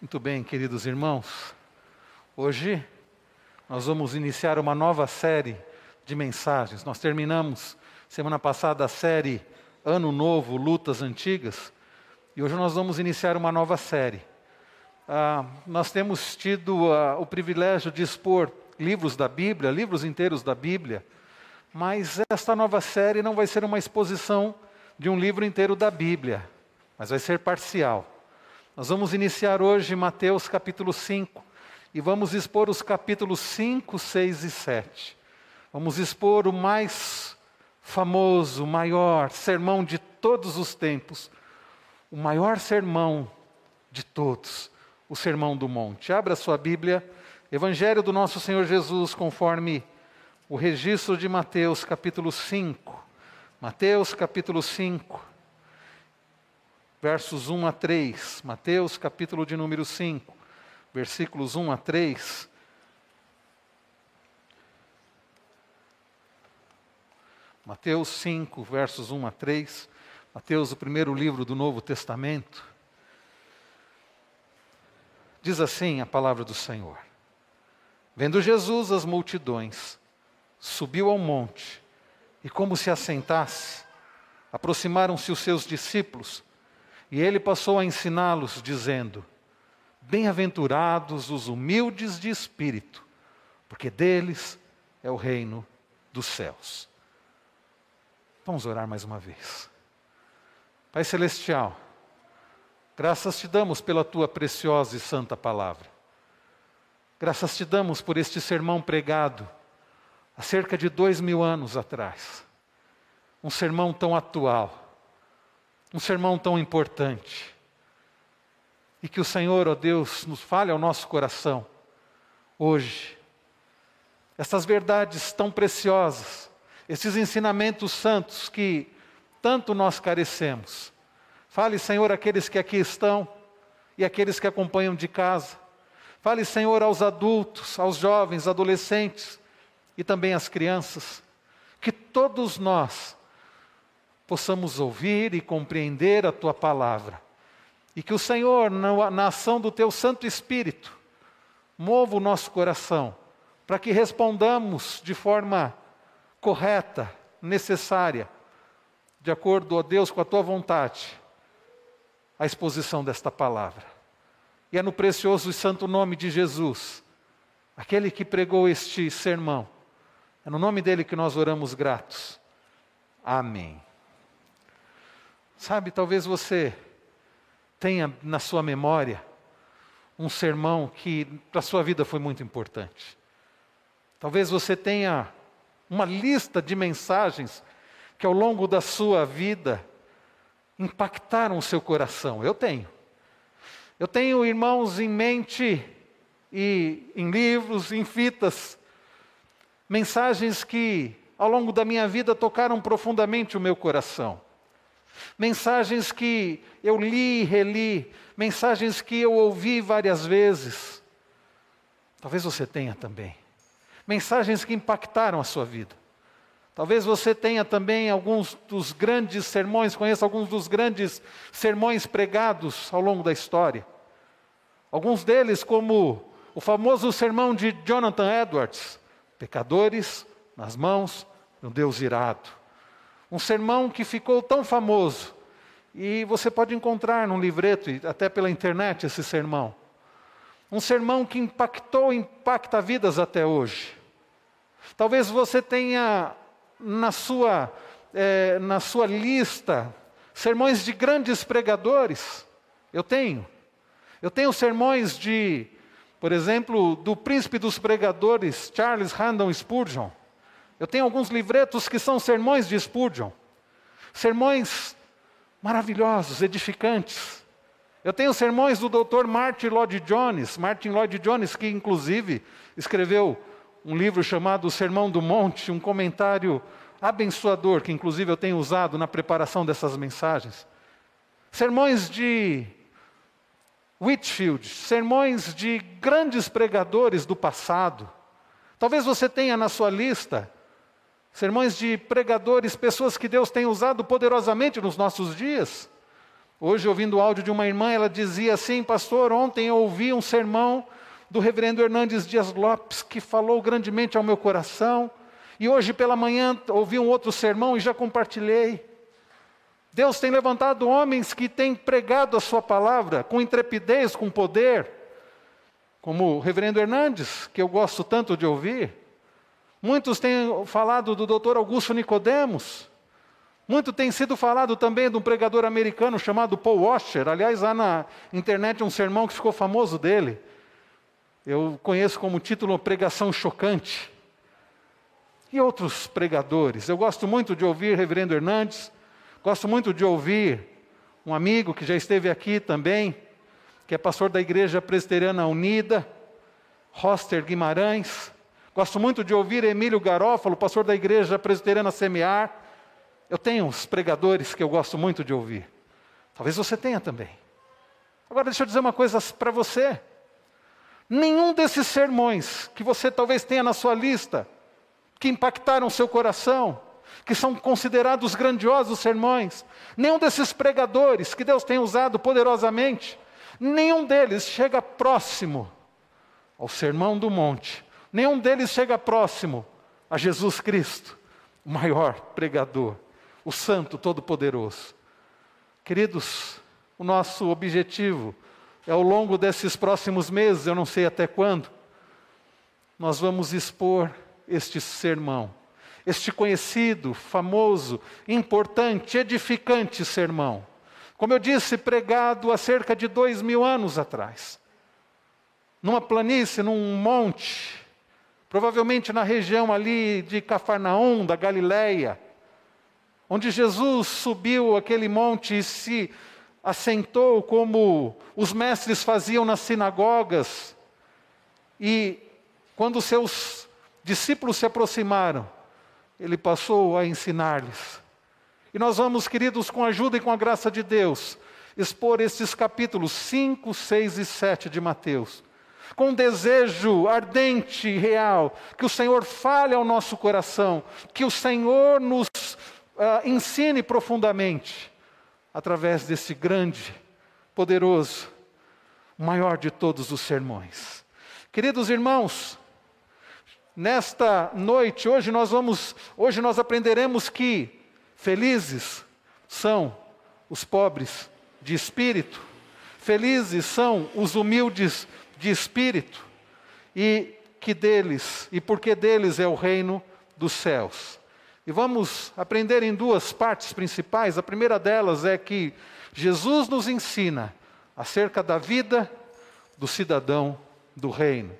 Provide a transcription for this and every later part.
Muito bem, queridos irmãos. Hoje nós vamos iniciar uma nova série de mensagens. Nós terminamos semana passada a série Ano Novo, Lutas Antigas, e hoje nós vamos iniciar uma nova série. Ah, nós temos tido ah, o privilégio de expor livros da Bíblia, livros inteiros da Bíblia, mas esta nova série não vai ser uma exposição de um livro inteiro da Bíblia, mas vai ser parcial. Nós vamos iniciar hoje Mateus capítulo 5 e vamos expor os capítulos 5, 6 e 7. Vamos expor o mais famoso, maior sermão de todos os tempos, o maior sermão de todos, o Sermão do Monte. Abra sua Bíblia, Evangelho do nosso Senhor Jesus, conforme o registro de Mateus capítulo 5. Mateus capítulo 5 versos 1 a 3. Mateus, capítulo de número 5, versículos 1 a 3. Mateus 5, versos 1 a 3. Mateus, o primeiro livro do Novo Testamento. Diz assim a palavra do Senhor: Vendo Jesus as multidões, subiu ao monte, e como se assentasse, aproximaram-se os seus discípulos e ele passou a ensiná-los, dizendo: Bem-aventurados os humildes de espírito, porque deles é o reino dos céus. Vamos orar mais uma vez. Pai Celestial, graças te damos pela tua preciosa e santa palavra. Graças te damos por este sermão pregado há cerca de dois mil anos atrás. Um sermão tão atual um sermão tão importante. E que o Senhor, ó Deus, nos fale ao nosso coração hoje. Essas verdades tão preciosas, esses ensinamentos santos que tanto nós carecemos. Fale, Senhor, aqueles que aqui estão e aqueles que acompanham de casa. Fale, Senhor, aos adultos, aos jovens, adolescentes e também às crianças. Que todos nós possamos ouvir e compreender a tua palavra. E que o Senhor, na, ação do teu Santo Espírito, mova o nosso coração, para que respondamos de forma correta, necessária, de acordo, ó Deus, com a tua vontade, a exposição desta palavra. E é no precioso e santo nome de Jesus, aquele que pregou este sermão, é no nome dele que nós oramos gratos. Amém. Sabe, talvez você tenha na sua memória um sermão que para a sua vida foi muito importante. Talvez você tenha uma lista de mensagens que ao longo da sua vida impactaram o seu coração. Eu tenho. Eu tenho irmãos em mente e em livros, em fitas, mensagens que ao longo da minha vida tocaram profundamente o meu coração mensagens que eu li e reli, mensagens que eu ouvi várias vezes. Talvez você tenha também. Mensagens que impactaram a sua vida. Talvez você tenha também alguns dos grandes sermões, conheça alguns dos grandes sermões pregados ao longo da história. Alguns deles, como o famoso sermão de Jonathan Edwards: Pecadores nas mãos de um Deus irado. Um sermão que ficou tão famoso, e você pode encontrar num livreto, até pela internet, esse sermão. Um sermão que impactou, impacta vidas até hoje. Talvez você tenha na sua, é, na sua lista sermões de grandes pregadores. Eu tenho. Eu tenho sermões de, por exemplo, do príncipe dos pregadores, Charles Randall Spurgeon. Eu tenho alguns livretos que são sermões de Spurgeon. Sermões maravilhosos, edificantes. Eu tenho sermões do Dr. Martin Lloyd Jones, Martin Lloyd Jones, que inclusive escreveu um livro chamado O Sermão do Monte, um comentário abençoador, que inclusive eu tenho usado na preparação dessas mensagens. Sermões de Whitfield, sermões de grandes pregadores do passado. Talvez você tenha na sua lista sermões de pregadores, pessoas que Deus tem usado poderosamente nos nossos dias. Hoje, ouvindo o áudio de uma irmã, ela dizia assim: Pastor, ontem eu ouvi um sermão do reverendo Hernandes Dias Lopes que falou grandemente ao meu coração. E hoje pela manhã ouvi um outro sermão e já compartilhei. Deus tem levantado homens que têm pregado a sua palavra com intrepidez, com poder, como o reverendo Hernandes, que eu gosto tanto de ouvir. Muitos têm falado do doutor Augusto Nicodemos. Muito tem sido falado também de um pregador americano chamado Paul Washer. Aliás, há na internet um sermão que ficou famoso dele. Eu conheço como título Pregação Chocante. E outros pregadores. Eu gosto muito de ouvir Reverendo Hernandes, gosto muito de ouvir um amigo que já esteve aqui também, que é pastor da Igreja Presbiteriana Unida, Roster Guimarães. Gosto muito de ouvir Emílio Garófalo, pastor da Igreja Presbiteriana Semear. Eu tenho uns pregadores que eu gosto muito de ouvir. Talvez você tenha também. Agora, deixa eu dizer uma coisa para você. Nenhum desses sermões que você talvez tenha na sua lista, que impactaram seu coração, que são considerados grandiosos sermões, nenhum desses pregadores que Deus tem usado poderosamente, nenhum deles chega próximo ao Sermão do Monte, nenhum deles chega próximo a Jesus Cristo, o maior pregador, o Santo Todo-Poderoso. Queridos, o nosso objetivo é ao longo desses próximos meses, eu não sei até quando, nós vamos expor este sermão, este conhecido, famoso, importante, edificante sermão. Como eu disse, pregado há cerca de dois mil anos atrás, numa planície, num monte, provavelmente na região ali de Cafarnaum, da Galileia, onde Jesus subiu aquele monte e se assentou como os mestres faziam nas sinagogas. E quando seus discípulos se aproximaram, ele passou a ensinar-lhes. E nós vamos, queridos, com a ajuda e com a graça de Deus, expor esses capítulos 5, 6 e 7 de Mateus. Com um desejo ardente e real, que o Senhor fale ao nosso coração, que o Senhor nos uh, ensine profundamente através desse grande, poderoso, maior de todos os sermões. Queridos irmãos, nesta noite, hoje nós vamos, hoje nós aprenderemos que felizes são os pobres de espírito, felizes são os humildes de espírito, e que deles, e porque deles é o reino dos céus. E vamos aprender em duas partes principais. A primeira delas é que Jesus nos ensina acerca da vida do cidadão do reino.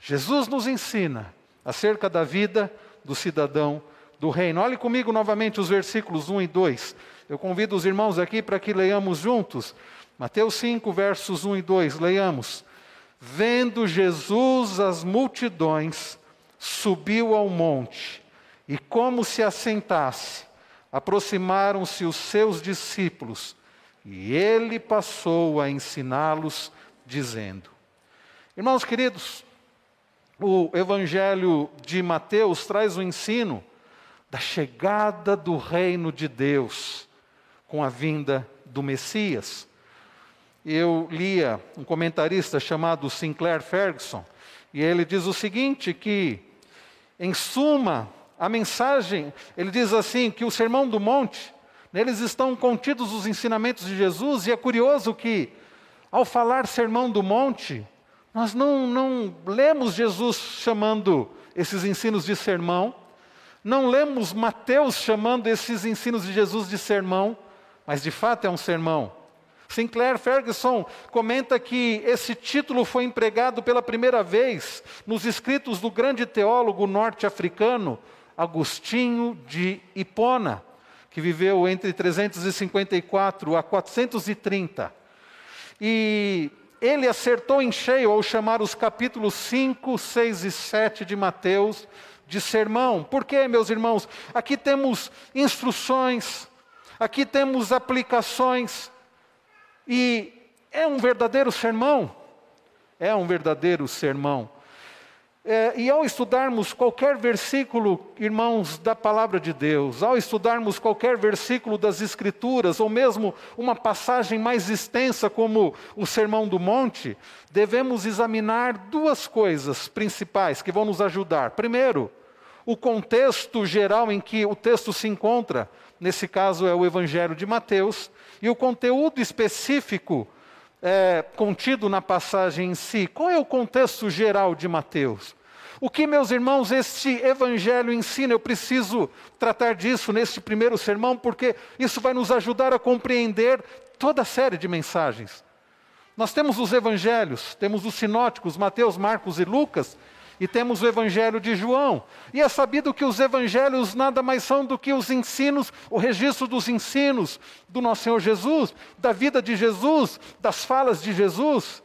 Jesus nos ensina acerca da vida do cidadão do reino. Olhe comigo novamente os versículos 1 e 2. Eu convido os irmãos aqui para que leiamos juntos. Mateus 5, versos 1 e 2. Leiamos. Vendo Jesus as multidões, subiu ao monte e como se assentasse, aproximaram-se os seus discípulos, e ele passou a ensiná-los, dizendo: Irmãos queridos, o Evangelho de Mateus traz o ensino da chegada do reino de Deus com a vinda do Messias. Eu lia um comentarista chamado Sinclair Ferguson, e ele diz o seguinte: que, em suma, a mensagem, ele diz assim: que o Sermão do Monte, neles estão contidos os ensinamentos de Jesus, e é curioso que, ao falar Sermão do Monte, nós não, não lemos Jesus chamando esses ensinos de sermão, não lemos Mateus chamando esses ensinos de Jesus de sermão, mas de fato é um sermão. Sinclair Ferguson comenta que esse título foi empregado pela primeira vez nos escritos do grande teólogo norte-africano Agostinho de Hipona, que viveu entre 354 a 430. E ele acertou em cheio ao chamar os capítulos 5, 6 e 7 de Mateus de sermão. Por quê, meus irmãos? Aqui temos instruções, aqui temos aplicações, e é um verdadeiro sermão. É um verdadeiro sermão. É, e ao estudarmos qualquer versículo, irmãos, da palavra de Deus, ao estudarmos qualquer versículo das Escrituras, ou mesmo uma passagem mais extensa como o Sermão do Monte, devemos examinar duas coisas principais que vão nos ajudar. Primeiro, o contexto geral em que o texto se encontra, nesse caso é o Evangelho de Mateus, e o conteúdo específico é, contido na passagem em si. Qual é o contexto geral de Mateus? O que, meus irmãos, este evangelho ensina? Eu preciso tratar disso neste primeiro sermão, porque isso vai nos ajudar a compreender toda a série de mensagens. Nós temos os evangelhos, temos os sinóticos, Mateus, Marcos e Lucas, e temos o evangelho de João. E é sabido que os evangelhos nada mais são do que os ensinos, o registro dos ensinos do nosso Senhor Jesus, da vida de Jesus, das falas de Jesus.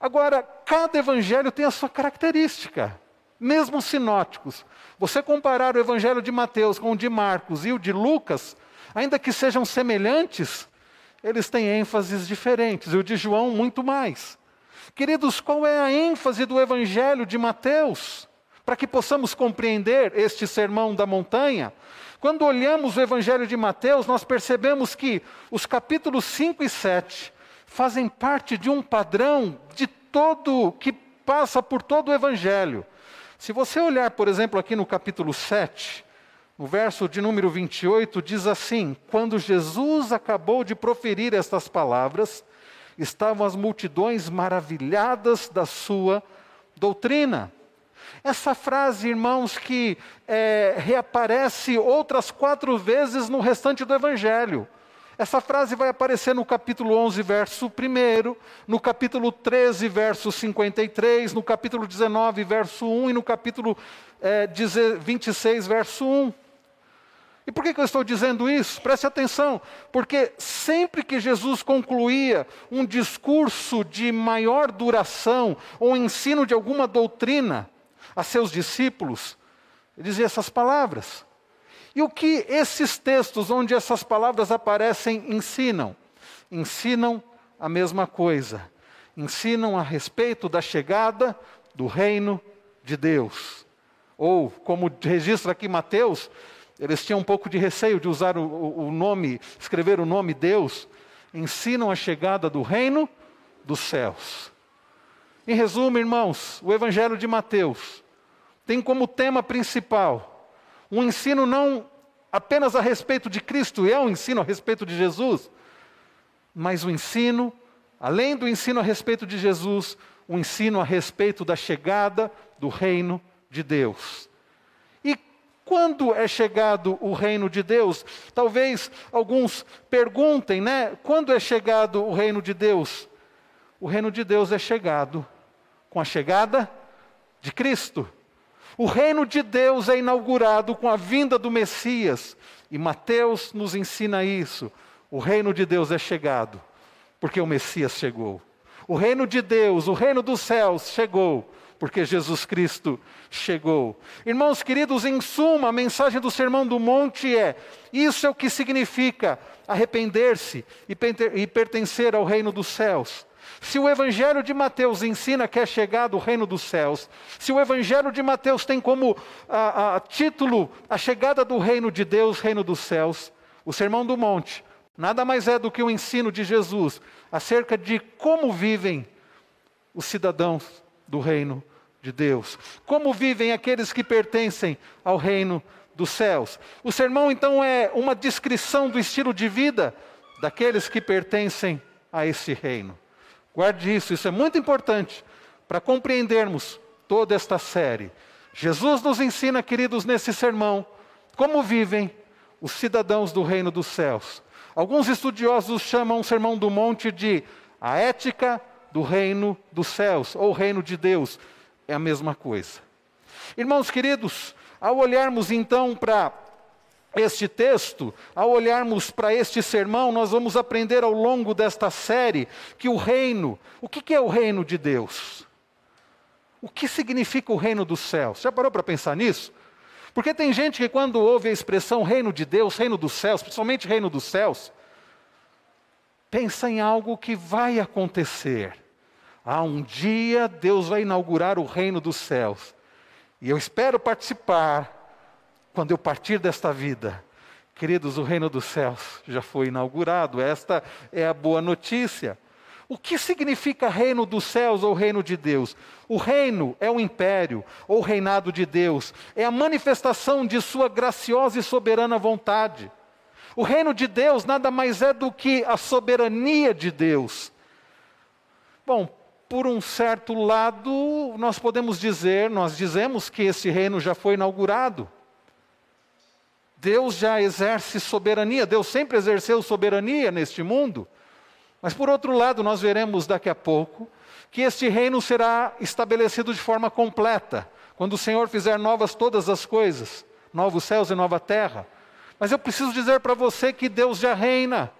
Agora, cada evangelho tem a sua característica, mesmo os sinóticos. Você comparar o evangelho de Mateus com o de Marcos e o de Lucas, ainda que sejam semelhantes, eles têm ênfases diferentes, e o de João muito mais. Queridos, qual é a ênfase do evangelho de Mateus? Para que possamos compreender este sermão da montanha, quando olhamos o evangelho de Mateus, nós percebemos que os capítulos 5 e 7 fazem parte de um padrão de todo que passa por todo o evangelho. Se você olhar, por exemplo, aqui no capítulo 7, no verso de número 28, diz assim: Quando Jesus acabou de proferir estas palavras, estavam as multidões maravilhadas da sua doutrina. Essa frase, irmãos, que é, reaparece outras quatro vezes no restante do Evangelho. Essa frase vai aparecer no capítulo 11, verso 1, no capítulo 13, verso 53, no capítulo 19, verso 1 e no capítulo é, 26, verso 1. E por que, eu estou dizendo isso? Preste atenção, porque sempre que Jesus concluía um discurso de maior duração ou ensino de alguma doutrina a seus discípulos, ele dizia essas palavras. E o que esses textos, onde essas palavras aparecem, ensinam? Ensinam a mesma coisa. Ensinam a respeito da chegada do reino de Deus. Ou, como registra aqui Mateus, eles tinham um pouco de receio de usar o, o nome, escrever o nome Deus. Ensinam a chegada do reino dos céus. Em resumo, irmãos, o Evangelho de Mateus tem como tema principal um ensino não apenas a respeito de Cristo, é um ensino a respeito de Jesus, mas o um ensino, além do ensino a respeito de Jesus, o um ensino a respeito da chegada do reino de Deus. Quando é chegado o reino de Deus? Talvez alguns perguntem, né? Quando é chegado o reino de Deus? O reino de Deus é chegado com a chegada de Cristo. O reino de Deus é inaugurado com a vinda do Messias, e Mateus nos ensina isso. O reino de Deus é chegado, porque o Messias chegou. O reino de Deus, o reino dos céus chegou, porque Jesus Cristo chegou. Irmãos queridos, em suma, a mensagem do Sermão do Monte é: isso é o que significa arrepender-se e pertencer ao reino dos céus. Se o Evangelho de Mateus ensina que é chegado o reino dos céus, se o Evangelho de Mateus tem como a, a, título a chegada do reino de Deus, reino dos céus, o Sermão do Monte nada mais é do que o ensino de Jesus acerca de como vivem os cidadãos do reino de Deus, como vivem aqueles que pertencem ao reino dos céus. O sermão então é uma descrição do estilo de vida daqueles que pertencem a esse reino. Guarde isso, isso é muito importante para compreendermos toda esta série. Jesus nos ensina, queridos, nesse sermão, como vivem os cidadãos do reino dos céus. Alguns estudiosos chamam o sermão do monte de a ética do reino dos céus, ou reino de Deus. É a mesma coisa. Irmãos queridos, ao olharmos então para este texto, ao olharmos para este sermão, nós vamos aprender ao longo desta série que o reino, o que é o reino de Deus? O que significa o reino dos céus? Já parou para pensar nisso? Porque tem gente que, quando ouve a expressão reino de Deus, reino dos céus, principalmente reino dos céus, pensa em algo que vai acontecer, Ah, um dia Deus vai inaugurar o reino dos céus. E eu espero participar quando eu partir desta vida. Queridos, o reino dos céus já foi inaugurado. Esta é a boa notícia. O que significa reino dos céus ou reino de Deus? O reino é o império ou reinado de Deus, é a manifestação de sua graciosa e soberana vontade. O reino de Deus nada mais é do que a soberania de Deus. Bom, por um certo lado, nós podemos dizer, nós dizemos que esse reino já foi inaugurado. Deus já exerce soberania, Deus sempre exerceu soberania neste mundo. Mas por outro lado, nós veremos daqui a pouco que este reino será estabelecido de forma completa, quando o Senhor fizer novas todas as coisas, novos céus e nova terra. Mas eu preciso dizer para você que Deus já reina.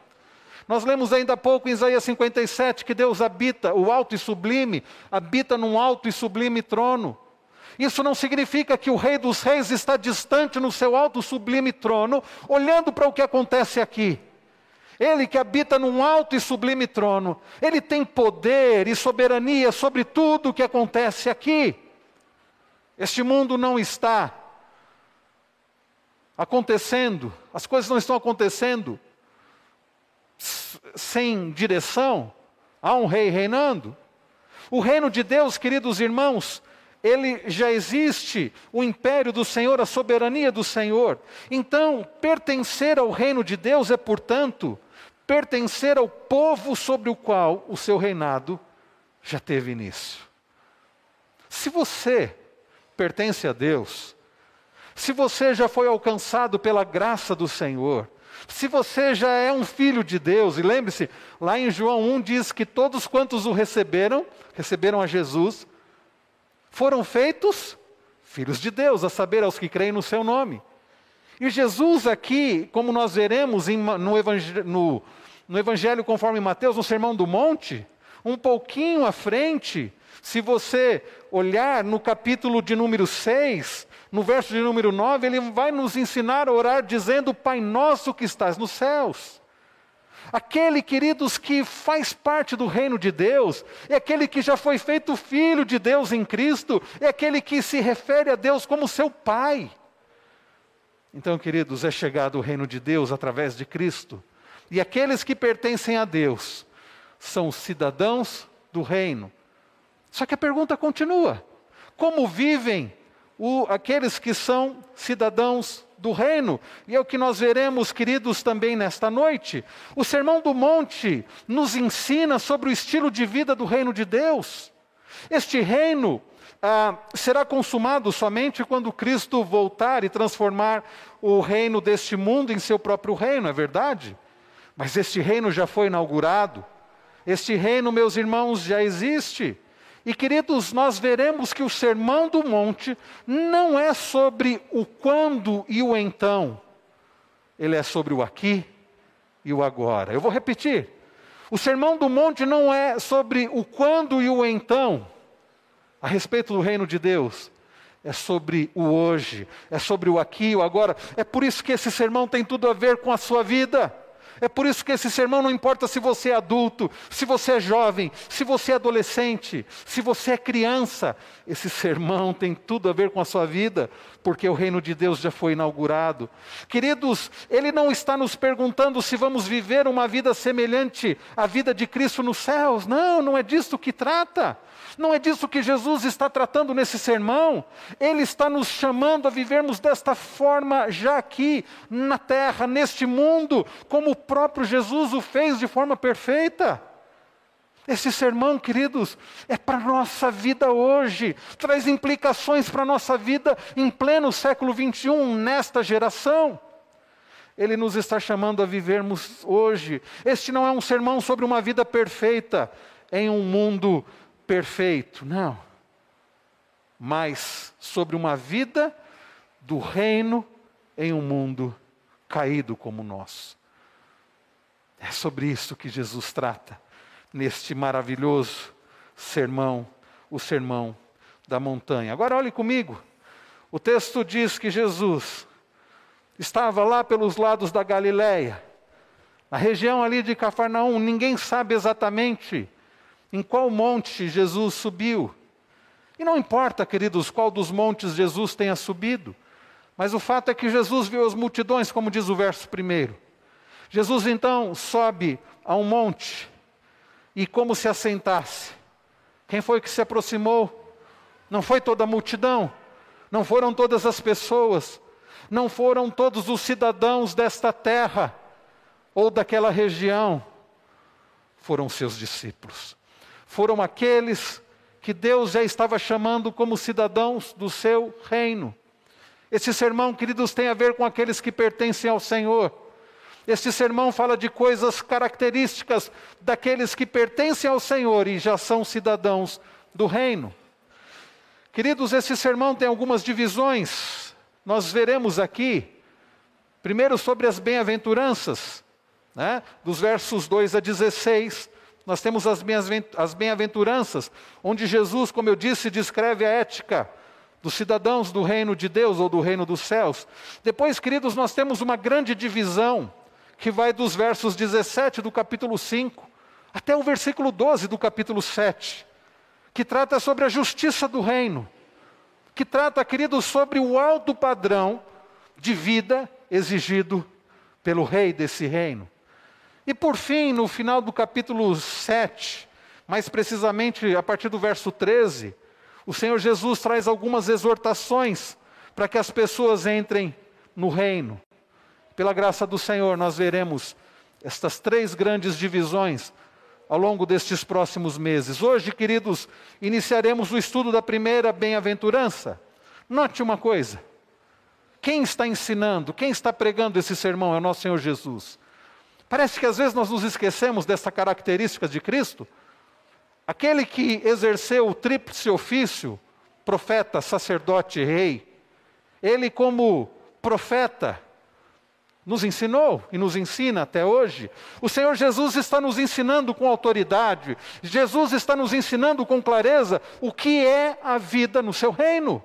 Nós lemos ainda há pouco em Isaías 57 que Deus habita, o alto e sublime, habita num alto e sublime trono. Isso não significa que o Rei dos Reis está distante no seu alto e sublime trono, olhando para o que acontece aqui. Ele que habita num alto e sublime trono, ele tem poder e soberania sobre tudo o que acontece aqui. Este mundo não está acontecendo, as coisas não estão acontecendo sem direção, há um rei reinando. O reino de Deus, queridos irmãos, ele já existe, o império do Senhor, a soberania do Senhor. Então, pertencer ao reino de Deus é, portanto, pertencer ao povo sobre o qual o seu reinado já teve início. Se você pertence a Deus, se você já foi alcançado pela graça do Senhor, se você já é um filho de Deus, e lembre-se, lá em João 1 diz que todos quantos o receberam, receberam a Jesus, foram feitos filhos de Deus, a saber, aos que creem no seu nome. E Jesus aqui, como nós veremos em, no, evangelho, no, no Evangelho conforme Mateus, no Sermão do Monte, um pouquinho à frente, se você olhar no capítulo de número 6, no verso de número 9, ele vai nos ensinar a orar dizendo: Pai nosso que estás nos céus. Aquele, queridos, que faz parte do reino de Deus, é aquele que já foi feito filho de Deus em Cristo, é aquele que se refere a Deus como seu Pai. Então, queridos, é chegado o reino de Deus através de Cristo, e aqueles que pertencem a Deus são cidadãos do reino. Só que a pergunta continua: como vivem o, aqueles que são cidadãos do reino. E é o que nós veremos, queridos, também nesta noite. O Sermão do Monte nos ensina sobre o estilo de vida do reino de Deus. Este reino ah, será consumado somente quando Cristo voltar e transformar o reino deste mundo em seu próprio reino, é verdade? Mas este reino já foi inaugurado. Este reino, meus irmãos, já existe. E queridos, nós veremos que o Sermão do Monte não é sobre o quando e o então, ele é sobre o aqui e o agora. Eu vou repetir. O Sermão do Monte não é sobre o quando e o então, a respeito do reino de Deus. É sobre o hoje, é sobre o aqui e o agora. É por isso que esse sermão tem tudo a ver com a sua vida. É por isso que esse sermão não importa se você é adulto, se você é jovem, se você é adolescente, se você é criança. Esse sermão tem tudo a ver com a sua vida, porque o reino de Deus já foi inaugurado. Queridos, ele não está nos perguntando se vamos viver uma vida semelhante à vida de Cristo nos céus. Não, não é disso que trata. Não é disso que Jesus está tratando nesse sermão. Ele está nos chamando a vivermos desta forma já aqui, na terra, neste mundo, como o próprio Jesus o fez de forma perfeita. Esse sermão, queridos, é para a nossa vida hoje, traz implicações para a nossa vida em pleno século 21, nesta geração. Ele nos está chamando a vivermos hoje. Este não é um sermão sobre uma vida perfeita em um mundo perfeito, não. Mas sobre uma vida do reino em um mundo caído como o nosso. É sobre isso que Jesus trata neste maravilhoso sermão, o sermão da montanha. Agora olhe comigo. O texto diz que Jesus estava lá pelos lados da Galileia, na região ali de Cafarnaum, ninguém sabe exatamente em qual monte Jesus subiu. E não importa, queridos, qual dos montes Jesus tenha subido, mas o fato é que Jesus viu as multidões, como diz o verso primeiro. Jesus então sobe a um monte e, como se assentasse, quem foi que se aproximou? Não foi toda a multidão, não foram todas as pessoas, não foram todos os cidadãos desta terra ou daquela região, foram seus discípulos. Foram aqueles que Deus já estava chamando como cidadãos do seu reino. Esse sermão, queridos, tem a ver com aqueles que pertencem ao Senhor. Este sermão fala de coisas características daqueles que pertencem ao Senhor e já são cidadãos do reino. Queridos, esse sermão tem algumas divisões. Nós veremos aqui, primeiro sobre as bem-aventuranças, né? dos versos 2 a 16. Nós temos as bem-aventuranças, onde Jesus, como eu disse, descreve a ética dos cidadãos do reino de Deus ou do reino dos céus. Depois, queridos, nós temos uma grande divisão que vai dos versos 17 do capítulo 5 até o versículo 12 do capítulo 7, que trata sobre a justiça do reino, que trata, queridos, sobre o alto padrão de vida exigido pelo rei desse reino. E por fim, no final do capítulo 7, mais precisamente a partir do verso 13, o Senhor Jesus traz algumas exortações para que as pessoas entrem no reino. Pela graça do Senhor, nós veremos estas três grandes divisões ao longo destes próximos meses. Hoje, queridos, iniciaremos o estudo da primeira bem-aventurança. Note uma coisa: quem está ensinando, quem está pregando esse sermão é o nosso Senhor Jesus. Parece que às vezes nós nos esquecemos dessa característica de Cristo. Aquele que exerceu o tríplice ofício, profeta, sacerdote e rei, ele, como profeta, nos ensinou e nos ensina até hoje. O Senhor Jesus está nos ensinando com autoridade, Jesus está nos ensinando com clareza o que é a vida no seu reino.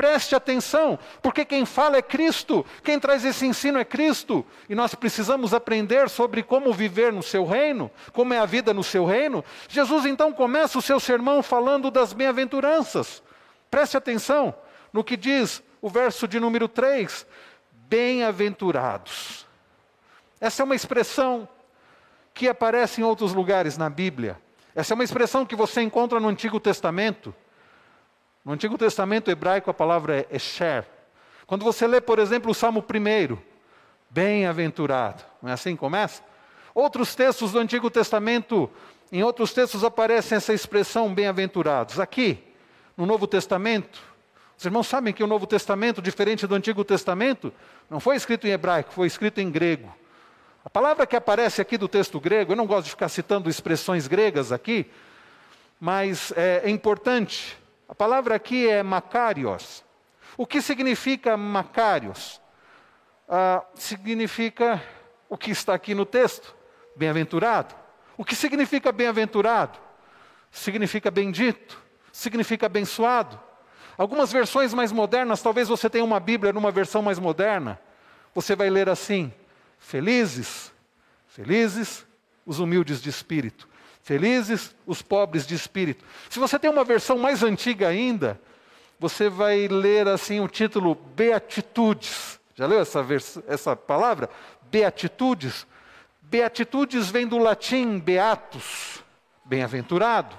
Preste atenção, porque quem fala é Cristo, quem traz esse ensino é Cristo, e nós precisamos aprender sobre como viver no seu reino, como é a vida no seu reino. Jesus então começa o seu sermão falando das bem-aventuranças. Preste atenção no que diz o verso de número 3: bem-aventurados. Essa é uma expressão que aparece em outros lugares na Bíblia. Essa é uma expressão que você encontra no Antigo Testamento. No Antigo Testamento hebraico a palavra é esher. Quando você lê, por exemplo, o Salmo 1, bem-aventurado, não é assim que começa? Outros textos do Antigo Testamento, em outros textos aparece essa expressão bem-aventurados. Aqui, no Novo Testamento, os irmãos sabem que o Novo Testamento, diferente do Antigo Testamento, não foi escrito em hebraico, foi escrito em grego. A palavra que aparece aqui do texto grego, eu não gosto de ficar citando expressões gregas aqui, mas é, é importante a palavra aqui é Macarios. O que significa Macarios? Ah, significa o que está aqui no texto, bem-aventurado. O que significa bem-aventurado? Significa bendito, significa abençoado. Algumas versões mais modernas, talvez você tenha uma Bíblia numa versão mais moderna, você vai ler assim: Felizes, felizes os humildes de espírito, Felizes os pobres de espírito. Se você tem uma versão mais antiga ainda, você vai ler assim o título Beatitudes. Já leu essa, essa palavra? Beatitudes. Beatitudes vem do latim beatus, bem-aventurado.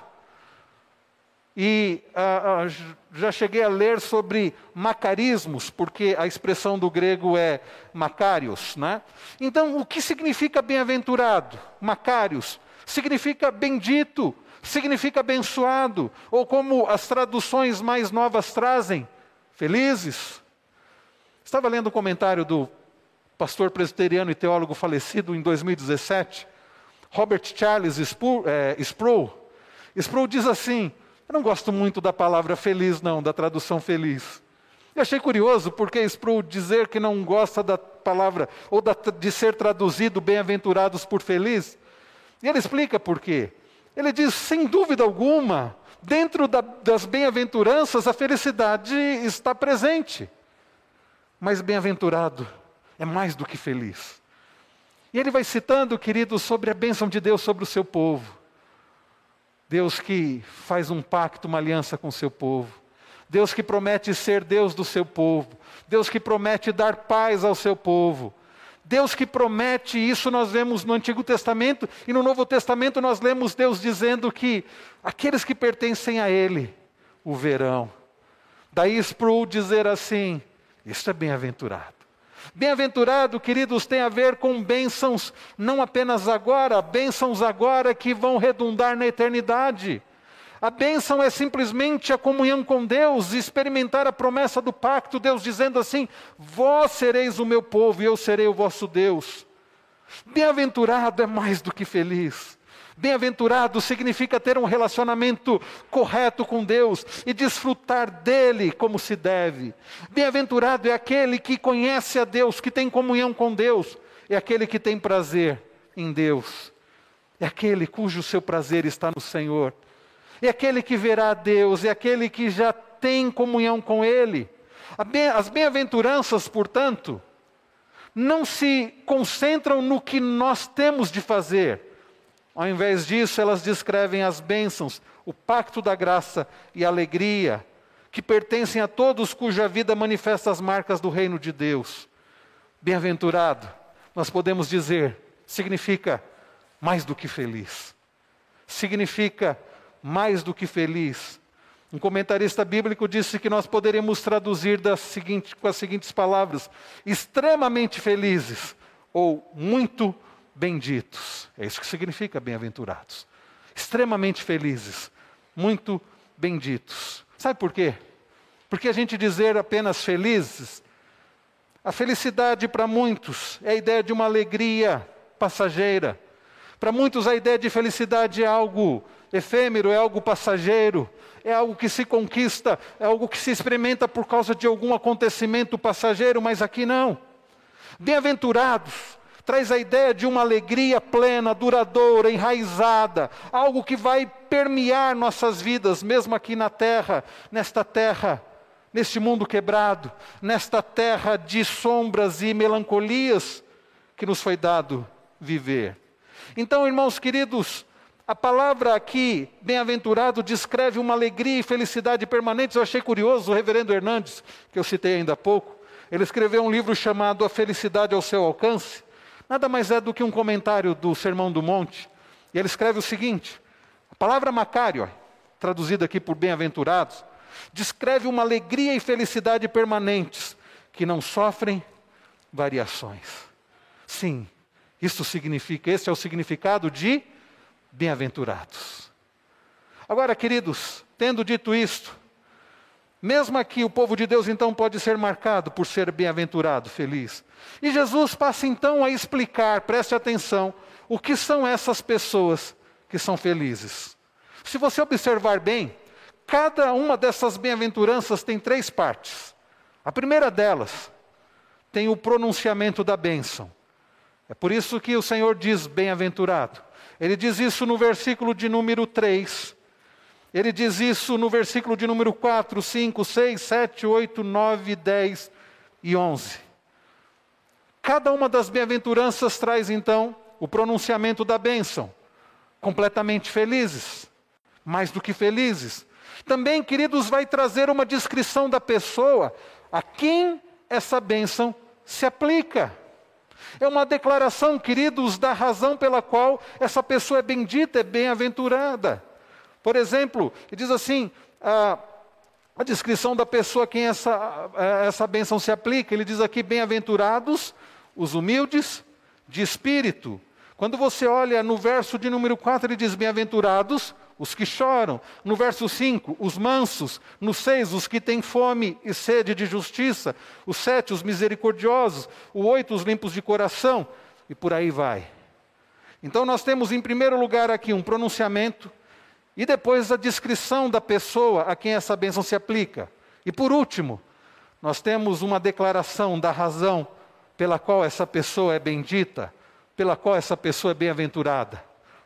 E ah, ah, já cheguei a ler sobre macarismos, porque a expressão do grego é macarios. Né? Então, o que significa bem-aventurado? Macarios significa bendito, significa abençoado, ou como as traduções mais novas trazem, felizes. Estava lendo um comentário do pastor presbiteriano e teólogo falecido em 2017, Robert Charles é, Sproul. Sproul diz assim: Eu não gosto muito da palavra feliz, não, da tradução feliz. Eu achei curioso porque Sproul dizer que não gosta da palavra, ou da, de ser traduzido bem-aventurados por feliz, e ele explica por quê. Ele diz: sem dúvida alguma, dentro da, das bem-aventuranças, a felicidade está presente. Mas bem-aventurado é mais do que feliz. E ele vai citando, querido, sobre a bênção de Deus sobre o seu povo. Deus que faz um pacto, uma aliança com o seu povo. Deus que promete ser Deus do seu povo. Deus que promete dar paz ao seu povo. Deus que promete, isso nós vemos no Antigo Testamento e no Novo Testamento nós lemos Deus dizendo que aqueles que pertencem a Ele o verão. Daí Sproul dizer assim: isso é bem-aventurado. Bem-aventurado, queridos, tem a ver com bênçãos, não apenas agora, bênçãos agora que vão redundar na eternidade. A bênção é simplesmente a comunhão com Deus, experimentar a promessa do pacto, Deus dizendo assim: Vós sereis o meu povo e eu serei o vosso Deus. Bem-aventurado é mais do que feliz. Bem-aventurado significa ter um relacionamento correto com Deus e desfrutar dele como se deve. Bem-aventurado é aquele que conhece a Deus, que tem comunhão com Deus, é aquele que tem prazer em Deus, é aquele cujo seu prazer está no Senhor é aquele que verá a Deus, é aquele que já tem comunhão com Ele. As bem-aventuranças, portanto, não se concentram no que nós temos de fazer. Ao invés disso, elas descrevem as bênçãos, o pacto da graça e alegria, que pertencem a todos cuja vida manifesta as marcas do reino de Deus. Bem-aventurado, nós podemos dizer, significa mais do que feliz. Significa mais do que feliz. Um comentarista bíblico disse que nós poderíamos traduzir seguinte, com as seguintes palavras: extremamente felizes ou muito benditos. É isso que significa bem-aventurados. Extremamente felizes, muito benditos. Sabe por quê? Porque a gente dizer apenas felizes, a felicidade para muitos é a ideia de uma alegria passageira. Para muitos a ideia de felicidade é algo efêmero, é algo passageiro, é algo que se conquista, é algo que se experimenta por causa de algum acontecimento passageiro, mas aqui não. Bem-aventurados traz a ideia de uma alegria plena, duradoura, enraizada, algo que vai permear nossas vidas, mesmo aqui na terra, nesta terra, neste mundo quebrado, nesta terra de sombras e melancolias que nos foi dado viver. Então, irmãos queridos, a palavra aqui, bem-aventurado, descreve uma alegria e felicidade permanentes. Eu achei curioso o reverendo Hernandes, que eu citei ainda há pouco. Ele escreveu um livro chamado A Felicidade ao Seu Alcance. Nada mais é do que um comentário do Sermão do Monte. E ele escreve o seguinte: a palavra Macário, traduzida aqui por bem-aventurados, descreve uma alegria e felicidade permanentes que não sofrem variações. Sim, isso significa, esse é o significado de bem-aventurados. Agora, queridos, tendo dito isto, mesmo aqui o povo de Deus então pode ser marcado por ser bem-aventurado, feliz. E Jesus passa então a explicar, preste atenção, o que são essas pessoas que são felizes. Se você observar bem, cada uma dessas bem-aventuranças tem três partes. A primeira delas tem o pronunciamento da bênção. É por isso que o Senhor diz bem-aventurado. Ele diz isso no versículo de número 3. Ele diz isso no versículo de número 4, 5, 6, 7, 8, 9, 10 e 11. Cada uma das bem-aventuranças traz então o pronunciamento da bênção. Completamente felizes, mais do que felizes. Também, queridos, vai trazer uma descrição da pessoa a quem essa bênção se aplica. É uma declaração, queridos, da razão pela qual essa pessoa é bendita, é bem-aventurada. Por exemplo, ele diz assim: a, a descrição da pessoa a quem essa, essa bênção se aplica, ele diz aqui: bem-aventurados os humildes de espírito. Quando você olha no verso de número 4, ele diz: bem-aventurados os que choram. No verso 5, os mansos. No 6, os que têm fome e sede de justiça. O 7, os misericordiosos. O 8, os limpos de coração. E por aí vai. Então nós temos em primeiro lugar aqui um pronunciamento e depois a descrição da pessoa a quem essa bênção se aplica. E por último, nós temos uma declaração da razão pela qual essa pessoa é bendita, pela qual essa pessoa é bem-aventurada.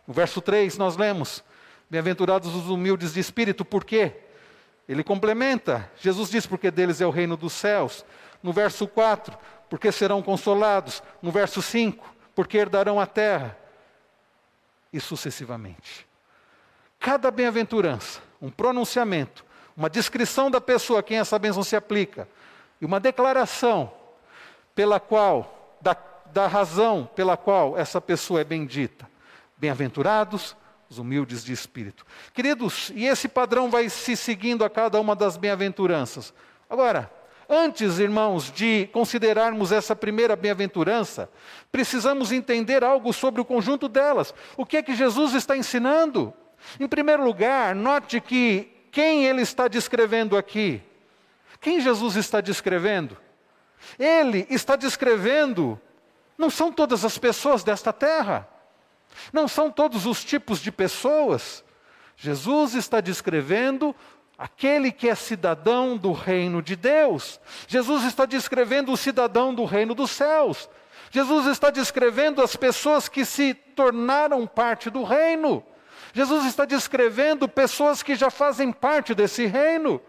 No verso 3 nós lemos: Bem-aventurados os humildes de espírito, por quê? Ele complementa. Jesus diz: porque deles é o reino dos céus. No verso 4, porque serão consolados. No verso 5, porque herdarão a terra. E sucessivamente. cada bem-aventurança, um pronunciamento, uma descrição da pessoa a quem essa bênção se aplica, e uma declaração pela qual, da, da razão pela qual essa pessoa é bendita. Bem-aventurados os humildes de espírito. Queridos, e esse padrão vai se seguindo a cada uma das bem-aventuranças. Agora, antes, irmãos, de considerarmos essa primeira bem-aventurança, precisamos entender algo sobre o conjunto delas. O que é que Jesus está ensinando? Em primeiro lugar, note que quem ele está descrevendo aqui? Quem Jesus está descrevendo? Ele está descrevendo, não são todas as pessoas desta terra. Não são todos os tipos de pessoas. Jesus está descrevendo aquele que é cidadão do reino de Deus. Jesus está descrevendo o cidadão do reino dos céus. Jesus está descrevendo as pessoas que se tornaram parte do reino. Jesus está descrevendo pessoas que já fazem parte desse reino.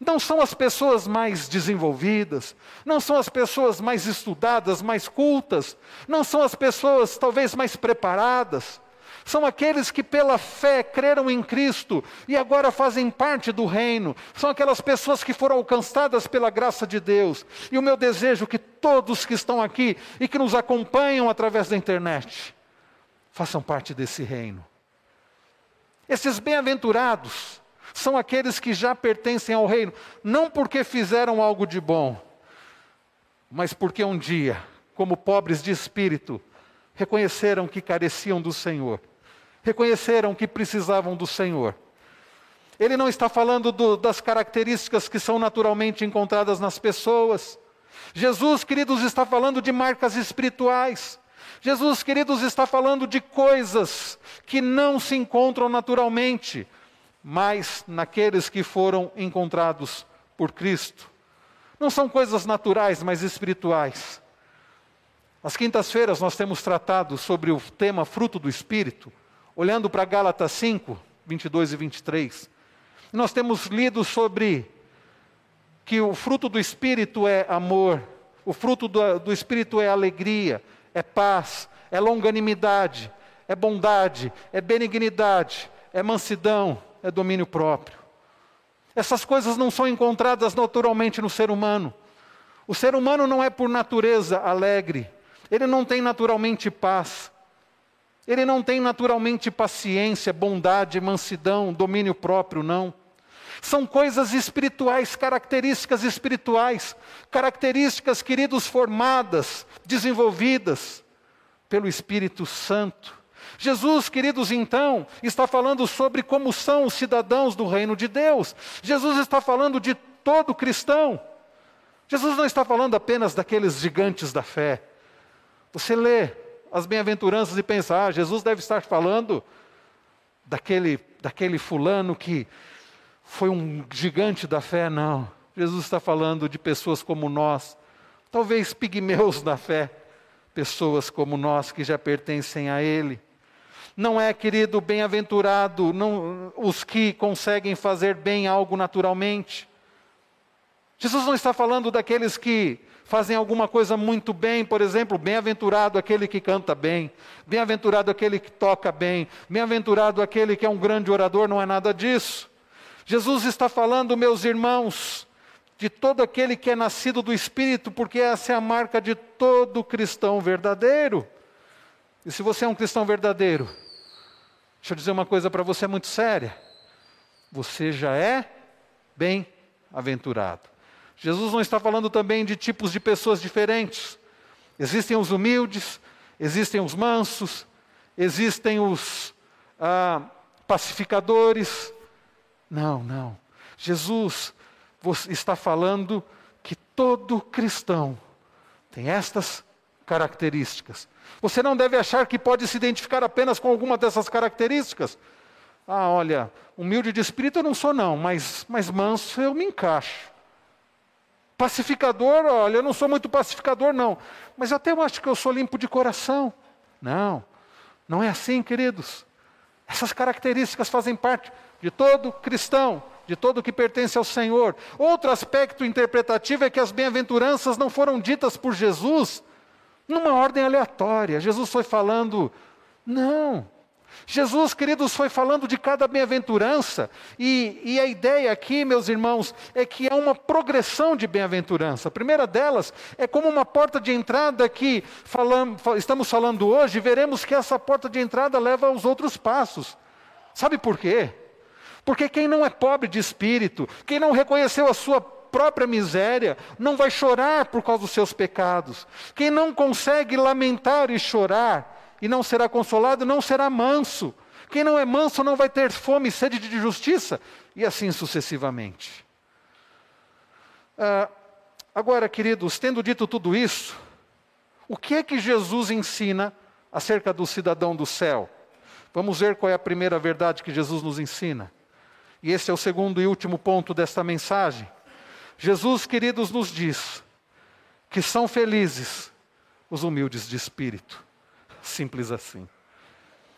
Não são as pessoas mais desenvolvidas, não são as pessoas mais estudadas, mais cultas, não são as pessoas talvez mais preparadas. São aqueles que pela fé creram em Cristo e agora fazem parte do reino. São aquelas pessoas que foram alcançadas pela graça de Deus. E o meu desejo é que todos que estão aqui e que nos acompanham através da internet façam parte desse reino. Esses bem-aventurados são aqueles que já pertencem ao reino, não porque fizeram algo de bom, mas porque um dia, como pobres de espírito, reconheceram que careciam do Senhor, reconheceram que precisavam do Senhor. Ele não está falando do, das características que são naturalmente encontradas nas pessoas. Jesus, queridos, está falando de marcas espirituais. Jesus, queridos, está falando de coisas que não se encontram naturalmente, mas naqueles que foram encontrados por Cristo. Não são coisas naturais, mas espirituais. Às quintas-feiras nós temos tratado sobre o tema fruto do Espírito, olhando para Gálatas 5, 22 e 23. Nós temos lido sobre que o fruto do Espírito é amor, o fruto do, do Espírito é alegria, é paz, é longanimidade, é bondade, é benignidade, é mansidão, é domínio próprio. Essas coisas não são encontradas naturalmente no ser humano. O ser humano não é por natureza alegre, ele não tem naturalmente paz, ele não tem naturalmente paciência, bondade, mansidão, domínio próprio, não. São coisas espirituais, características espirituais, características, queridos, formadas, desenvolvidas pelo Espírito Santo. Jesus, queridos, então, está falando sobre como são os cidadãos do reino de Deus. Jesus está falando de todo cristão. Jesus não está falando apenas daqueles gigantes da fé. Você lê as bem-aventuranças e pensa, ah, Jesus deve estar falando daquele, daquele fulano que foi um gigante da fé. Não. Jesus está falando de pessoas como nós, talvez pigmeus da fé, pessoas como nós que já pertencem a Ele. Não é, querido, bem-aventurado os que conseguem fazer bem algo naturalmente. Jesus não está falando daqueles que fazem alguma coisa muito bem, por exemplo, bem-aventurado aquele que canta bem, bem-aventurado aquele que toca bem, bem-aventurado aquele que é um grande orador, não é nada disso. Jesus está falando, meus irmãos, de todo aquele que é nascido do Espírito, porque essa é a marca de todo cristão verdadeiro. E se você é um cristão verdadeiro, Deixa eu dizer uma coisa para você muito séria. Você já é bem-aventurado. Jesus não está falando também de tipos de pessoas diferentes. Existem os humildes, existem os mansos, existem os ah, pacificadores. Não, não. Jesus está falando que todo cristão tem estas características. Você não deve achar que pode se identificar apenas com alguma dessas características. Ah, olha, humilde de espírito eu não sou não, mas, mas manso eu me encaixo. Pacificador, olha, eu não sou muito pacificador não, mas até eu acho que eu sou limpo de coração. Não, não é assim, queridos. Essas características fazem parte de todo cristão, de todo que pertence ao Senhor. Outro aspecto interpretativo é que as bem-aventuranças não foram ditas por Jesus numa ordem aleatória. Jesus foi falando, não. Jesus, queridos, foi falando de cada bem-aventurança, e, e, a ideia aqui, meus irmãos, é que é uma progressão de bem-aventurança. A primeira delas é como uma porta de entrada que falamos, estamos falando hoje, veremos que essa porta de entrada leva aos outros passos. Sabe por quê? Porque quem não é pobre de espírito, quem não reconheceu a sua própria miséria, não vai chorar por causa dos seus pecados. Quem não consegue lamentar e chorar, e não será consolado, não será manso. Quem não é manso não vai ter fome e sede de justiça, e assim sucessivamente. Ah, agora, queridos, tendo dito tudo isso, o que é que Jesus ensina acerca do cidadão do céu? Vamos ver qual é a primeira verdade que Jesus nos ensina. E esse é o segundo e último ponto desta mensagem. Jesus, queridos, nos diz que são felizes os humildes de espírito. Simples assim.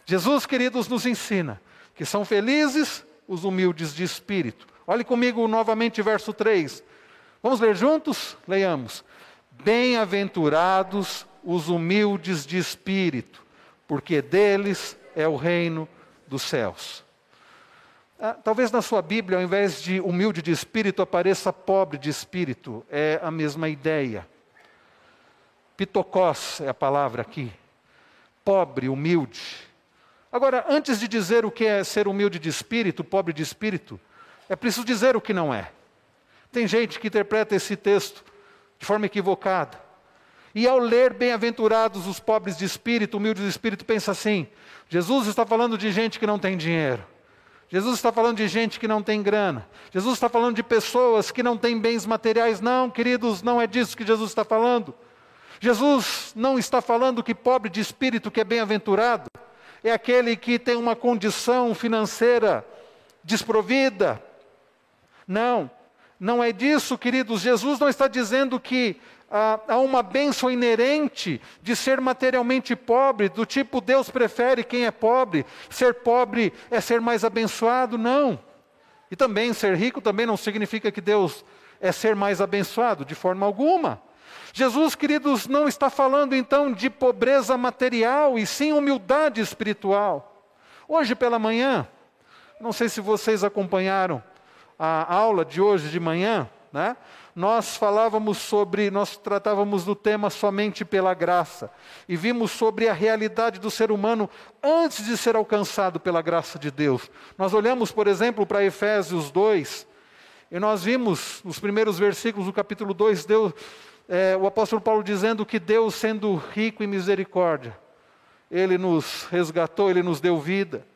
Jesus, queridos, nos ensina que são felizes os humildes de espírito. Olhe comigo novamente verso 3. Vamos ler juntos? Leiamos. Bem-aventurados os humildes de espírito, porque deles é o reino dos céus. Ah, talvez na sua Bíblia, ao invés de humilde de espírito, apareça pobre de espírito. É a mesma ideia. Pitocós é a palavra aqui pobre, humilde. Agora, antes de dizer o que é ser humilde de espírito, pobre de espírito, é preciso dizer o que não é. Tem gente que interpreta esse texto de forma equivocada. E ao ler bem-aventurados os pobres de espírito, humildes de espírito, pensa assim: Jesus está falando de gente que não tem dinheiro. Jesus está falando de gente que não tem grana. Jesus está falando de pessoas que não têm bens materiais. Não, queridos, não é disso que Jesus está falando. Jesus não está falando que pobre de espírito, que é bem-aventurado, é aquele que tem uma condição financeira desprovida. Não, não é disso, queridos. Jesus não está dizendo que há uma bênção inerente de ser materialmente pobre, do tipo Deus prefere quem é pobre, ser pobre é ser mais abençoado. Não. E também ser rico também não significa que Deus é ser mais abençoado, de forma alguma. Jesus, queridos, não está falando então de pobreza material e sim humildade espiritual. Hoje pela manhã, não sei se vocês acompanharam a aula de hoje de manhã, né? Nós falávamos sobre, nós tratávamos do tema somente pela graça e vimos sobre a realidade do ser humano antes de ser alcançado pela graça de Deus. Nós olhamos, por exemplo, para Efésios 2 e nós vimos nos primeiros versículos do capítulo 2, Deus, é, o apóstolo Paulo dizendo que Deus, sendo rico em misericórdia, ele nos resgatou, ele nos deu vida.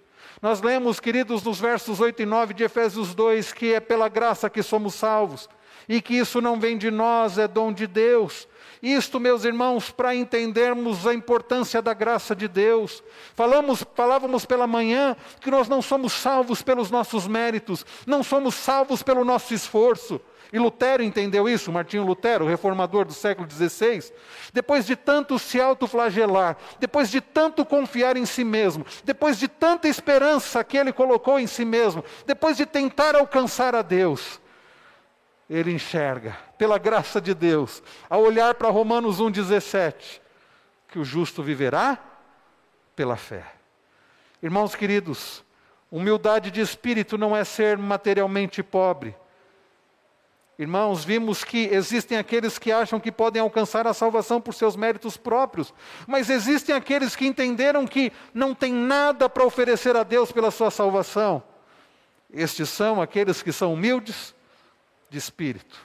Nós lemos, queridos, nos versos 8 e 9 de Efésios 2, que é pela graça que somos salvos, e que isso não vem de nós, é dom de Deus. Isto, meus irmãos, para entendermos a importância da graça de Deus. Falamos, falávamos pela manhã que nós não somos salvos pelos nossos méritos, não somos salvos pelo nosso esforço. E Lutero entendeu isso, Martinho Lutero, reformador do século XVI. Depois de tanto se autoflagelar, depois de tanto confiar em si mesmo, depois de tanta esperança que ele colocou em si mesmo, depois de tentar alcançar a Deus, ele enxerga, pela graça de Deus, ao olhar para Romanos 1,17, que o justo viverá pela fé. Irmãos queridos, humildade de espírito não é ser materialmente pobre Irmãos, vimos que existem aqueles que acham que podem alcançar a salvação por seus méritos próprios, mas existem aqueles que entenderam que não tem nada para oferecer a Deus pela sua salvação. Estes são aqueles que são humildes de espírito.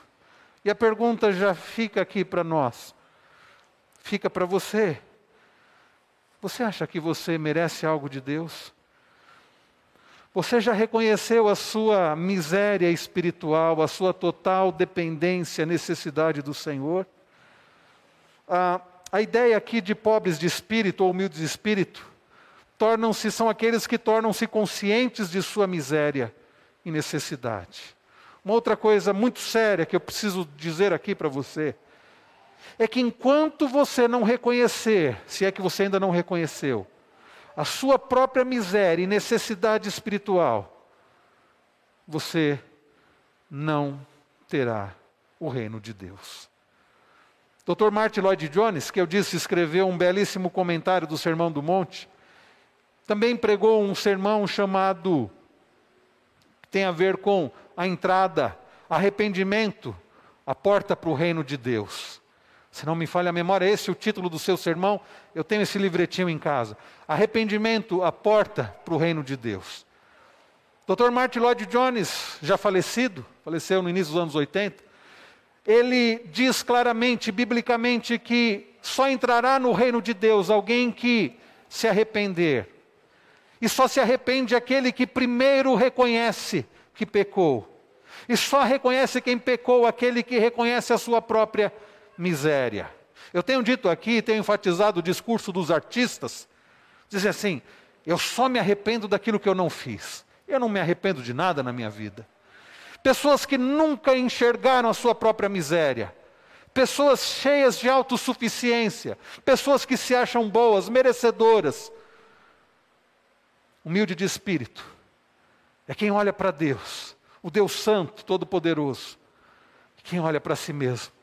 E a pergunta já fica aqui para nós, fica para você. Você acha que você merece algo de Deus? Você já reconheceu a sua miséria espiritual, a sua total dependência, necessidade do Senhor? A, a ideia aqui de pobres de espírito ou humildes de espírito tornam-se são aqueles que tornam-se conscientes de sua miséria e necessidade. Uma outra coisa muito séria que eu preciso dizer aqui para você é que enquanto você não reconhecer, se é que você ainda não reconheceu, a sua própria miséria e necessidade espiritual, você não terá o reino de Deus. Dr. Martin Lloyd Jones, que eu disse escreveu um belíssimo comentário do Sermão do Monte, também pregou um sermão chamado, que tem a ver com a entrada, arrependimento, a porta para o reino de Deus. Se não me falha a memória, esse é o título do seu sermão. Eu tenho esse livretinho em casa. Arrependimento, a porta para o reino de Deus. Dr. Martin Lloyd Jones, já falecido, faleceu no início dos anos 80, ele diz claramente, biblicamente, que só entrará no reino de Deus alguém que se arrepender. E só se arrepende aquele que primeiro reconhece que pecou. E só reconhece quem pecou aquele que reconhece a sua própria miséria. Eu tenho dito aqui, tenho enfatizado o discurso dos artistas, dizem assim: eu só me arrependo daquilo que eu não fiz. Eu não me arrependo de nada na minha vida. Pessoas que nunca enxergaram a sua própria miséria. Pessoas cheias de autossuficiência. Pessoas que se acham boas, merecedoras. Humilde de espírito. É quem olha para Deus, o Deus Santo, Todo-Poderoso. Quem olha para si mesmo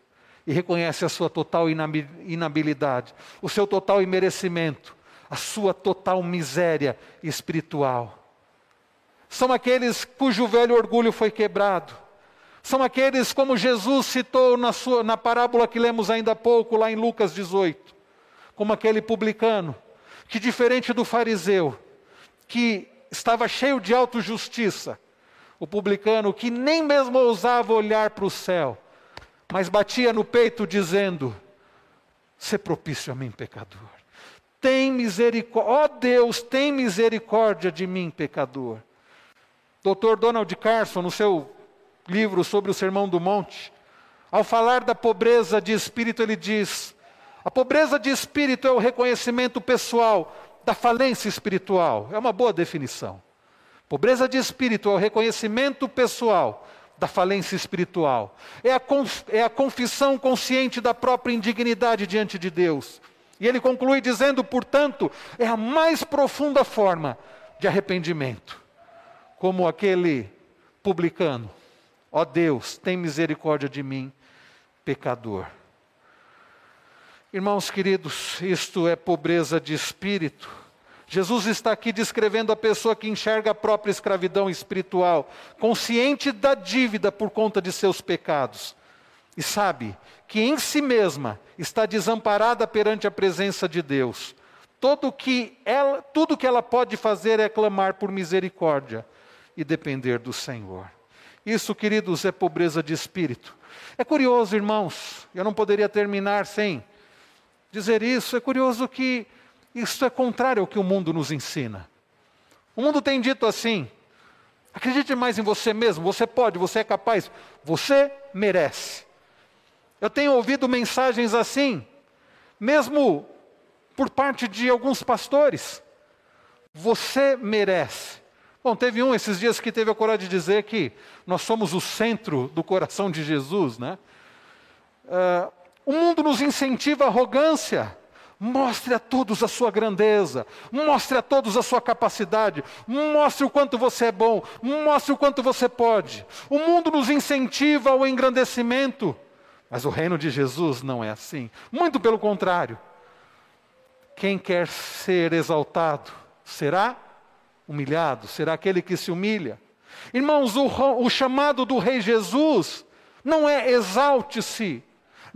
e reconhece a sua total inabilidade, o seu total imerecimento, a sua total miséria espiritual. São aqueles cujo velho orgulho foi quebrado. São aqueles, como Jesus citou na, sua, na parábola que lemos ainda há pouco, lá em Lucas 18, como aquele publicano, que diferente do fariseu, que estava cheio de autojustiça, o publicano que nem mesmo ousava olhar para o céu, mas batia no peito dizendo: "Se propício a mim, pecador. Tem misericórdia, ó oh Deus, tem misericórdia de mim, pecador." Dr. Donald Carson, no seu livro sobre o Sermão do Monte, ao falar da pobreza de espírito, ele diz: a pobreza de espírito é o reconhecimento pessoal da falência espiritual. É uma boa definição. Pobreza de espírito é o reconhecimento pessoal da falência espiritual. É a, é a confissão consciente da própria indignidade diante de Deus. E ele conclui dizendo, portanto, é a mais profunda forma de arrependimento como aquele publicano: Ó Deus, tem misericórdia de mim, pecador. Irmãos queridos, isto é pobreza de espírito. Jesus está aqui descrevendo a pessoa que enxerga a própria escravidão espiritual, consciente da dívida por conta de seus pecados, e sabe que em si mesma está desamparada perante a presença de Deus. Todo que ela, tudo que ela pode fazer é clamar por misericórdia e depender do Senhor. Isso, queridos, é pobreza de espírito. É curioso, irmãos, eu não poderia terminar sem dizer isso. É curioso que isso é contrário ao que o mundo nos ensina. O mundo tem dito assim: acredite mais em você mesmo, você pode, você é capaz, você merece. Eu tenho ouvido mensagens assim, mesmo por parte de alguns pastores. Você merece. Bom, teve um esses dias que teve a coragem de dizer que nós somos o centro do coração de Jesus, né? Uh, o mundo nos incentiva a arrogância. Mostre a todos a sua grandeza, mostre a todos a sua capacidade, mostre o quanto você é bom, mostre o quanto você pode. O mundo nos incentiva ao engrandecimento, mas o reino de Jesus não é assim. Muito pelo contrário. Quem quer ser exaltado será humilhado, será aquele que se humilha. Irmãos, o, o chamado do Rei Jesus não é exalte-se,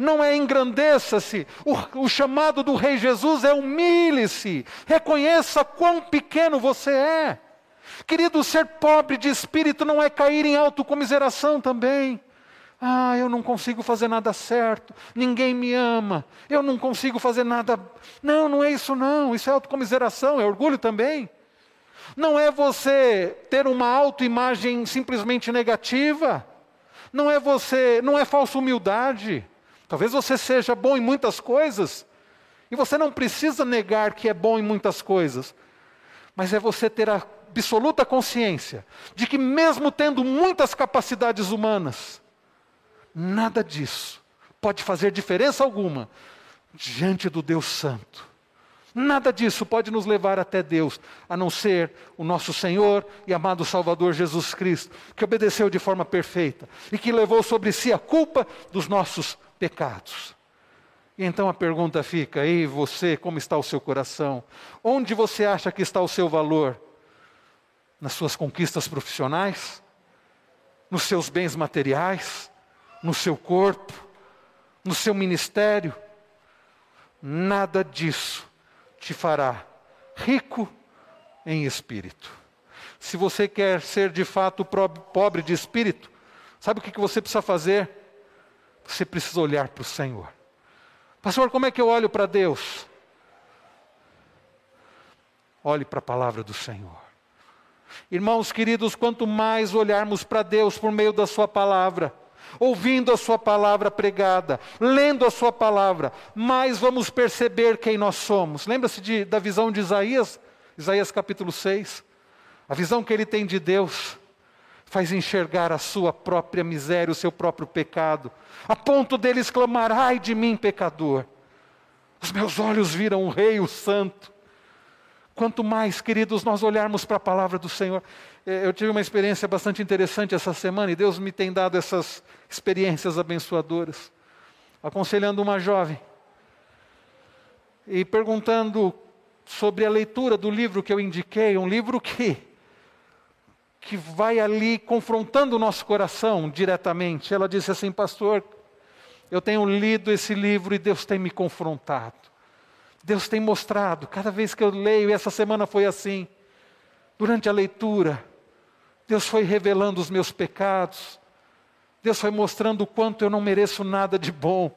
não é engrandeça-se. O, o, chamado do Rei Jesus é humilhe-se, reconheça quão pequeno você é. Querido, ser pobre de espírito não é cair em autocomiseração também. Ah, eu não consigo fazer nada certo, ninguém me ama, eu não consigo fazer nada. Não, não é isso não, isso é autocomiseração, é orgulho também. Não é você ter uma autoimagem simplesmente negativa. Não é você, não é falsa humildade. Talvez você seja bom em muitas coisas, e você não precisa negar que é bom em muitas coisas. Mas é você ter a absoluta consciência de que mesmo tendo muitas capacidades humanas, nada disso pode fazer diferença alguma diante do Deus Santo Nada disso pode nos levar até Deus, a não ser o nosso Senhor e amado Salvador Jesus Cristo, que obedeceu de forma perfeita e que levou sobre si a culpa dos nossos pecados. E então a pergunta fica: e você, como está o seu coração? Onde você acha que está o seu valor? Nas suas conquistas profissionais? Nos seus bens materiais? No seu corpo? No seu ministério? Nada disso te fará rico em espírito. Se você quer ser de fato pobre de espírito, sabe o que você precisa fazer? Você precisa olhar para o Senhor. Pastor, como é que eu olho para Deus? Olhe para a palavra do Senhor. Irmãos queridos, quanto mais olharmos para Deus por meio da Sua palavra, ouvindo a Sua palavra pregada, lendo a Sua palavra, mais vamos perceber quem nós somos. Lembra-se da visão de Isaías, Isaías capítulo 6? A visão que ele tem de Deus faz enxergar a sua própria miséria, o seu próprio pecado, a ponto dele exclamar: Ai de mim, pecador! Os meus olhos viram o Rei, o Santo. Quanto mais, queridos, nós olharmos para a palavra do Senhor. Eh, eu tive uma experiência bastante interessante essa semana e Deus me tem dado essas experiências abençoadoras. Aconselhando uma jovem e perguntando sobre a leitura do livro que eu indiquei, um livro que que vai ali confrontando o nosso coração diretamente. Ela disse assim, pastor, eu tenho lido esse livro e Deus tem me confrontado. Deus tem mostrado, cada vez que eu leio, e essa semana foi assim, durante a leitura, Deus foi revelando os meus pecados, Deus foi mostrando o quanto eu não mereço nada de bom.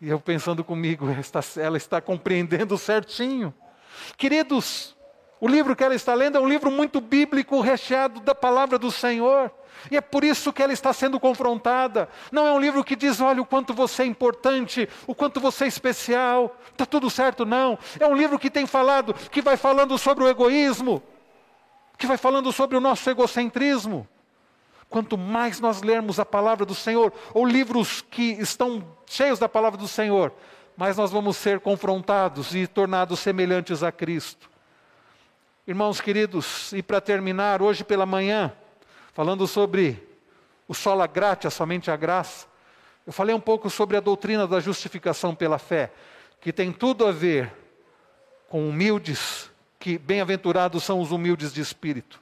E eu pensando comigo, ela está compreendendo certinho. Queridos, o livro que ela está lendo é um livro muito bíblico, recheado da palavra do Senhor. E é por isso que ela está sendo confrontada. Não é um livro que diz, olha, o quanto você é importante, o quanto você é especial, está tudo certo, não. É um livro que tem falado, que vai falando sobre o egoísmo, que vai falando sobre o nosso egocentrismo. Quanto mais nós lermos a palavra do Senhor, ou livros que estão cheios da palavra do Senhor, mais nós vamos ser confrontados e tornados semelhantes a Cristo. Irmãos queridos, e para terminar, hoje pela manhã, falando sobre o sola gratia, somente a graça, eu falei um pouco sobre a doutrina da justificação pela fé, que tem tudo a ver com humildes, que bem-aventurados são os humildes de espírito.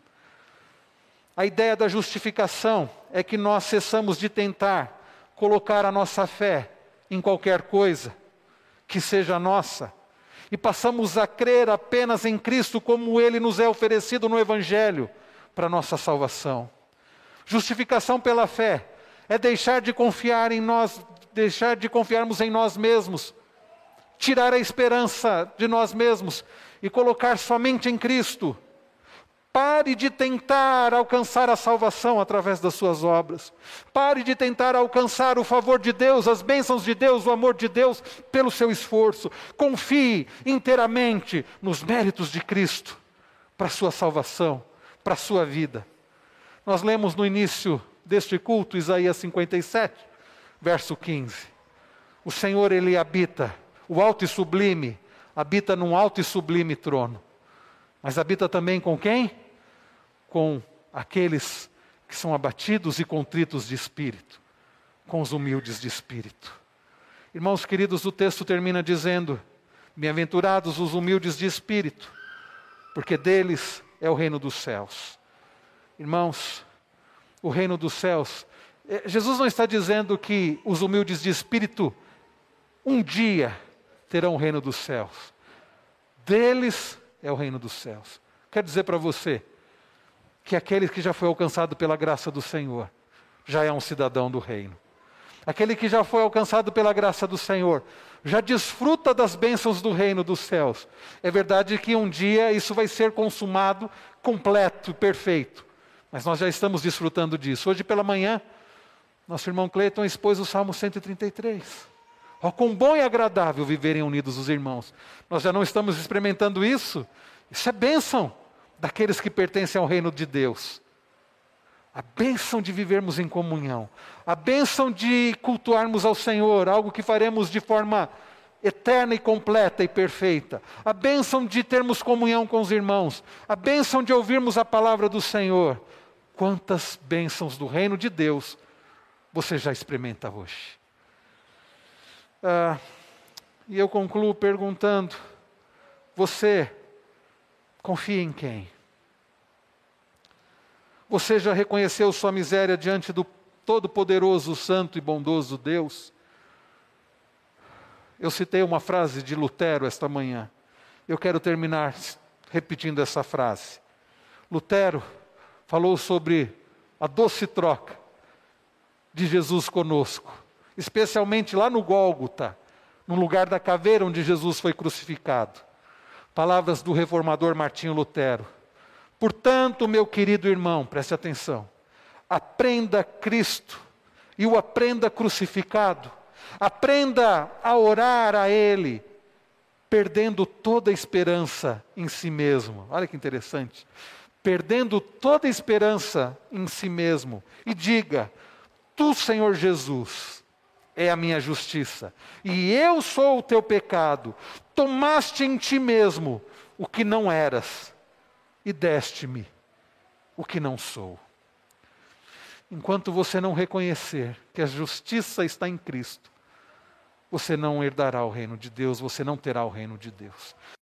A ideia da justificação é que nós cessamos de tentar colocar a nossa fé em qualquer coisa que seja nossa e passamos a crer apenas em Cristo como ele nos é oferecido no Evangelho para nossa salvação. Justificação pela fé é deixar de confiar em nós, deixar de confiarmos em nós mesmos, tirar a esperança de nós mesmos e colocar somente em Cristo Pare de tentar alcançar a salvação através das suas obras. Pare de tentar alcançar o favor de Deus, as bênçãos de Deus, o amor de Deus pelo seu esforço. Confie inteiramente nos méritos de Cristo para a sua salvação, para a sua vida. Nós lemos no início deste culto Isaías 57, verso 15. O Senhor ele habita, o alto e sublime, habita num alto e sublime trono. Mas habita também com quem? Com aqueles que são abatidos e contritos de espírito, com os humildes de espírito. Irmãos queridos, o texto termina dizendo: Bem-aventurados os humildes de espírito, porque deles é o reino dos céus. Irmãos, o reino dos céus, eh, Jesus não está dizendo que os humildes de espírito um dia terão o reino dos céus. Deles é o reino dos céus. Quer dizer para você, que aquele que já foi alcançado pela graça do Senhor já é um cidadão do reino. Aquele que já foi alcançado pela graça do Senhor já desfruta das bênçãos do reino dos céus. É verdade que um dia isso vai ser consumado completo, perfeito. Mas nós já estamos desfrutando disso. Hoje pela manhã, nosso irmão Cleiton expôs o Salmo 133. Ó, oh, quão bom e agradável viverem unidos os irmãos. Nós já não estamos experimentando isso. Isso é bênção daqueles que pertencem ao reino de Deus. A bênção de vivermos em comunhão, a bênção de cultuarmos ao Senhor, algo que faremos de forma eterna e completa e perfeita, a bênção de termos comunhão com os irmãos, a bênção de ouvirmos a palavra do Senhor. Quantas bênçãos do reino de Deus você já experimenta hoje? Ah, E eu concluo perguntando: você confia em quem? Você já reconheceu sua miséria diante do Todo-Poderoso, Santo e Bondoso Deus? Eu citei uma frase de Lutero esta manhã. Eu quero terminar repetindo essa frase. Lutero falou sobre a doce troca de Jesus conosco, especialmente lá no Gólgota, no lugar da caveira onde Jesus foi crucificado. Palavras do reformador Martinho Lutero. Portanto, meu querido irmão, preste atenção, aprenda Cristo e o aprenda crucificado. Aprenda a orar a Ele, perdendo toda a esperança em si mesmo. Olha que interessante. Perdendo toda a esperança em si mesmo. E diga: Tu, Senhor Jesus, é a minha justiça, e eu sou o teu pecado. Tomaste em ti mesmo o que não eras, e deste-me o que não sou. Enquanto você não reconhecer que a justiça está em Cristo, você não herdará o reino de Deus, você não terá o reino de Deus.